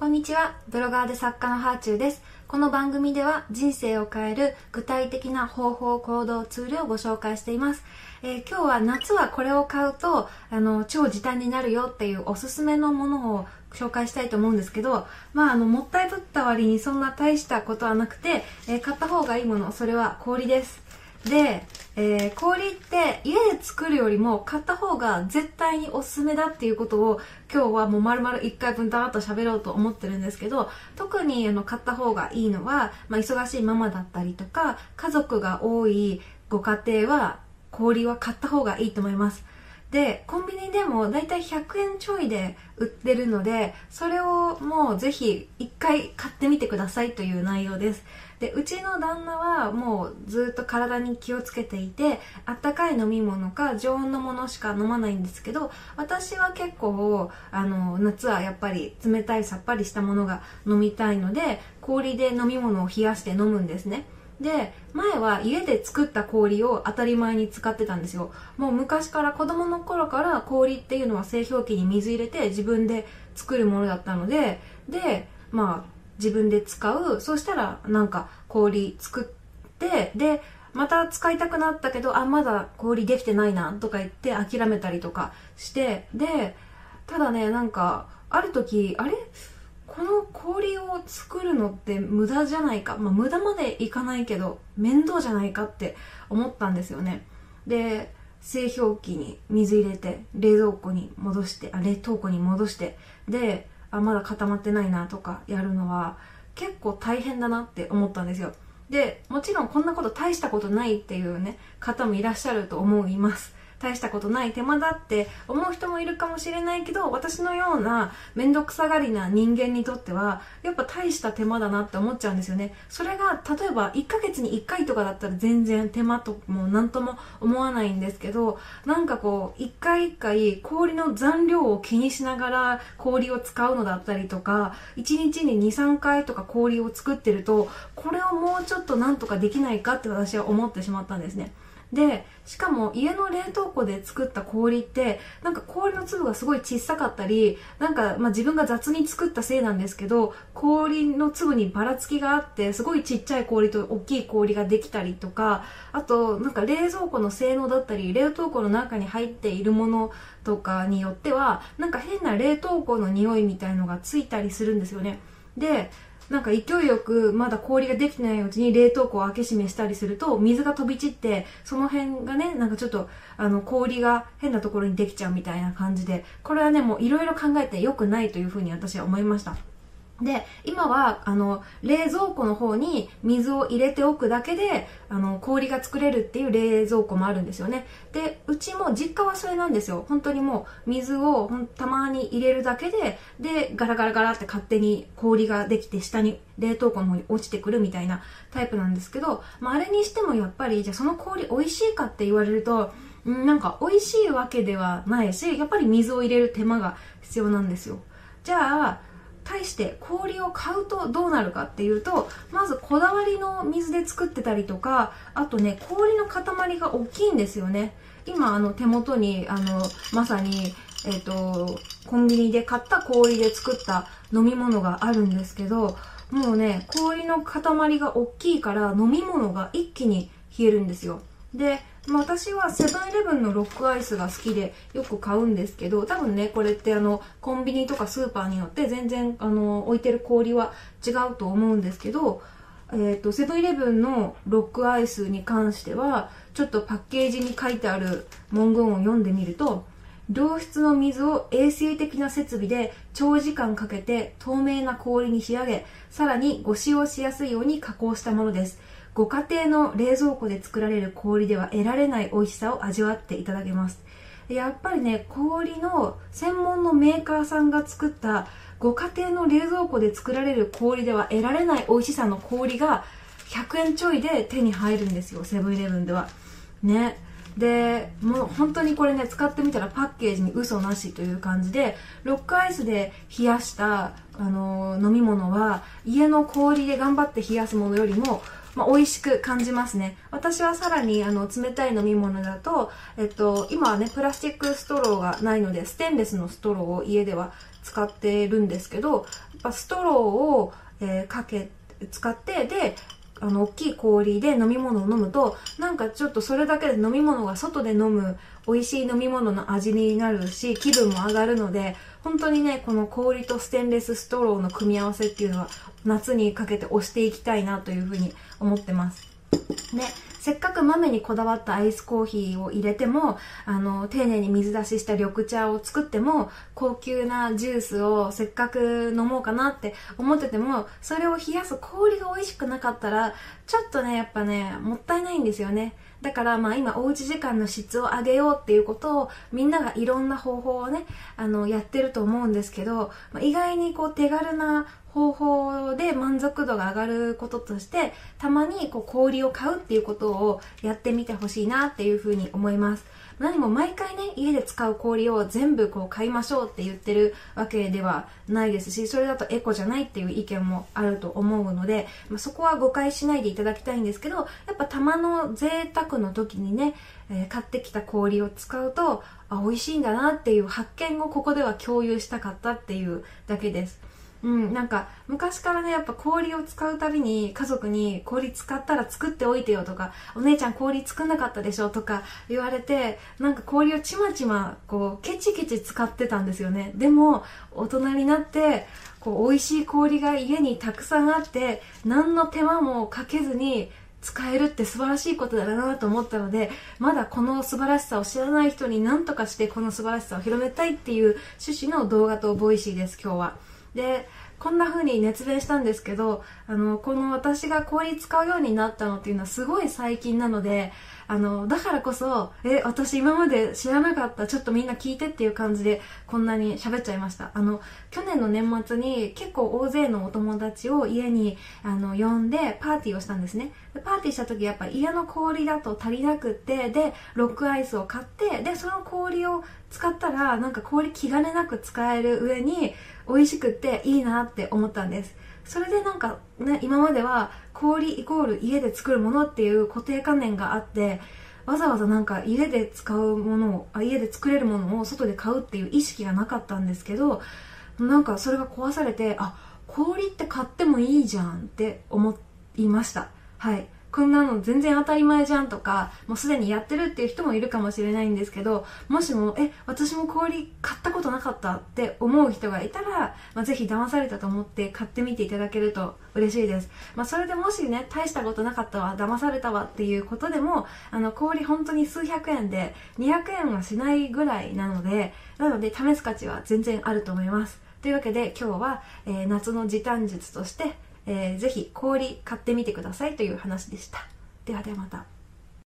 こんにちは。ブロガーで作家のハーチューです。この番組では人生を変える具体的な方法、行動、ツールをご紹介しています。えー、今日は夏はこれを買うと、あの、超時短になるよっていうおすすめのものを紹介したいと思うんですけど、まあ、あの、もったいぶった割にそんな大したことはなくて、えー、買った方がいいもの、それは氷です。で、えー、氷って家で作るよりも買った方が絶対におすすめだっていうことを今日はもう丸々1回分だーっと喋ろうと思ってるんですけど特にあの買った方がいいのは、まあ、忙しいママだったりとか家族が多いご家庭は氷は買った方がいいと思います。でコンビニでもだいたい100円ちょいで売ってるのでそれをもうぜひ1回買ってみてくださいという内容です。でうちの旦那はもうずっと体に気をつけていてあったかい飲み物か常温のものしか飲まないんですけど私は結構あの夏はやっぱり冷たいさっぱりしたものが飲みたいので氷で飲み物を冷やして飲むんですね。で前は家で作った氷を当たり前に使ってたんですよ。もう昔から子供の頃から氷っていうのは製氷機に水入れて自分で作るものだったのででまあ自分で使う。そしたらなんか氷作ってでまた使いたくなったけどあまだ氷できてないなとか言って諦めたりとかしてでただねなんかある時あれ？この氷を作るのって無駄じゃないか、まあ、無駄までいかないけど面倒じゃないかって思ったんですよね。で製氷機に水入れて冷蔵庫に戻してあ冷凍庫に戻してであまだ固まってないなとかやるのは結構大変だなって思ったんですよ。でもちろんこんなこと大したことないっていうね方もいらっしゃると思います。大したことない手間だって思う人もいるかもしれないけど私のような面倒くさがりな人間にとってはやっぱ大した手間だなって思っちゃうんですよね。それが例えば1ヶ月に1回とかだったら全然手間とも何とも思わないんですけどなんかこう1回1回氷の残量を気にしながら氷を使うのだったりとか1日に23回とか氷を作ってるとこれをもうちょっとなんとかできないかって私は思ってしまったんですね。でしかも家の冷凍庫で作った氷ってなんか氷の粒がすごい小さかったりなんか、まあ、自分が雑に作ったせいなんですけど氷の粒にばらつきがあってすごいちっちゃい氷と大きい氷ができたりとかあとなんか冷蔵庫の性能だったり冷凍庫の中に入っているものとかによってはなんか変な冷凍庫の匂いみたいのがついたりするんですよね。でなんか勢いよくまだ氷ができてないうちに冷凍庫を開け閉めしたりすると水が飛び散ってその辺がねなんかちょっとあの氷が変なところにできちゃうみたいな感じでこれはねもういろいろ考えて良くないというふうに私は思いました。で、今は、あの、冷蔵庫の方に水を入れておくだけで、あの、氷が作れるっていう冷蔵庫もあるんですよね。で、うちも実家はそれなんですよ。本当にもう、水をたまに入れるだけで、で、ガラガラガラって勝手に氷ができて下に冷凍庫の方に落ちてくるみたいなタイプなんですけど、まあ、あれにしてもやっぱり、じゃあその氷美味しいかって言われると、なんか美味しいわけではないし、やっぱり水を入れる手間が必要なんですよ。じゃあ、対して氷を買うとどうなるかっていうとまずこだわりの水で作ってたりとかあとね氷の塊が大きいんですよね。今あの手元にあのまさにえっ、ー、とコンビニで買った氷で作った飲み物があるんですけどもうね氷の塊が大きいから飲み物が一気に冷えるんですよ。でまあ、私はセブンイレブンのロックアイスが好きでよく買うんですけど多分ねこれってあのコンビニとかスーパーによって全然あの置いてる氷は違うと思うんですけどえーと、セブンイレブンのロックアイスに関してはちょっとパッケージに書いてある文言を読んでみると良質の水を衛生的な設備で長時間かけて透明な氷に仕上げさらにご使用しやすいように加工したものです。ご家庭の冷蔵庫で作られる氷では得られない美味しさを味わっていただけます。やっぱりね氷の専門のメーカーさんが作ったご家庭の冷蔵庫で作られる氷では得られない美味しさの氷が100円ちょいで手に入るんですよセブンイレブンでは。ね。でもう本当にこれね使ってみたらパッケージに嘘なしという感じでロックアイスで冷やしたあの飲み物は家の氷で頑張って冷やすものよりもまあ、美味しく感じますね。私はさらにあの冷たい飲み物だと、えっと、今はね、プラスチックストローがないので、ステンレスのストローを家では使ってるんですけどやっ、ぱストローを、えー、かけ使ってであの大きい氷で飲み物を飲むとなんかちょっとそれだけで飲み物が外で飲む美味しい飲み物の味になるし気分も上がるので本当にねこの氷とステンレスストローの組み合わせっていうのは夏にかけて押していきたいなというふうに思ってます。ねせっかく豆にこだわったアイスコーヒーを入れてもあの丁寧に水出しした緑茶を作っても高級なジュースをせっかく飲もうかなって思っててもそれを冷やす氷が美味しくなかったらちょっとねやっぱねもったいないんですよね。だからまあ今おうち時間の質を上げようっていうことをみんながいろんな方法をねあのやってると思うんですけど、まあ、意外にこう手軽な方法で満足度が上がることとしてたまにこう氷を買うっていうことをやってみてほしいなっていうふうに思います。何も毎回ね家で使う氷を全部こう買いましょうって言ってるわけではないですしそれだとエコじゃないっていう意見もあると思うので、まあ、そこは誤解しないでいただきたいんですけどやっぱたまの贅沢の時にね、えー、買ってきた氷を使うとあ美味しいんだなっていう発見をここでは共有したかったっていうだけです。うん、なんか昔からねやっぱ氷を使うたびに家族に氷使ったら作っておいてよとかお姉ちゃん氷作んなかったでしょとか言われてなんか氷をちまちまこうケチケチ使ってたんですよねでも大人になってこう美味しい氷が家にたくさんあって何の手間もかけずに使えるって素晴らしいことだなと思ったのでまだこの素晴らしさを知らない人に何とかしてこの素晴らしさを広めたいっていう趣旨の動画とボイシーです今日は。でこんな風に熱弁したんですけどあのこの私が氷使うようになったのっていうのはすごい最近なのであのだからこそえ私今まで知らなかったちょっとみんな聞いてっていう感じでこんなに喋っちゃいました。あの去年の年末に結構大勢のお友達を家にあの呼んでパーティーをしたんですね。でパーティーした時やっぱ家の氷だと足りなくってでロックアイスを買ってでその氷を使ったらなんか氷気兼ねなく使える上に美味しくっていいなって思ったんです。それでなんかね今までは氷イコール家で作るものっていう固定観念があってわざわざなんか家で使うものをあ家で作れるものを外で買うっていう意識がなかったんですけどなんかそれが壊されてあ氷って買ってもいいじゃんって思いました。はい。こんなの全然当たり前じゃんとかもうすでにやってるっていう人もいるかもしれないんですけどもしもえ私も氷買ったことなかったって思う人がいたら、まあ、ぜひ騙されたと思って買ってみていただけると嬉しいです、まあ、それでもしね大したことなかったわ騙されたわっていうことでもあの氷本当に数百円で200円はしないぐらいなのでなので試す価値は全然あると思います。というわけで今日は、えー、夏の時短術としてえー、ぜひ氷買ってみてくださいという話でした。ではではまた。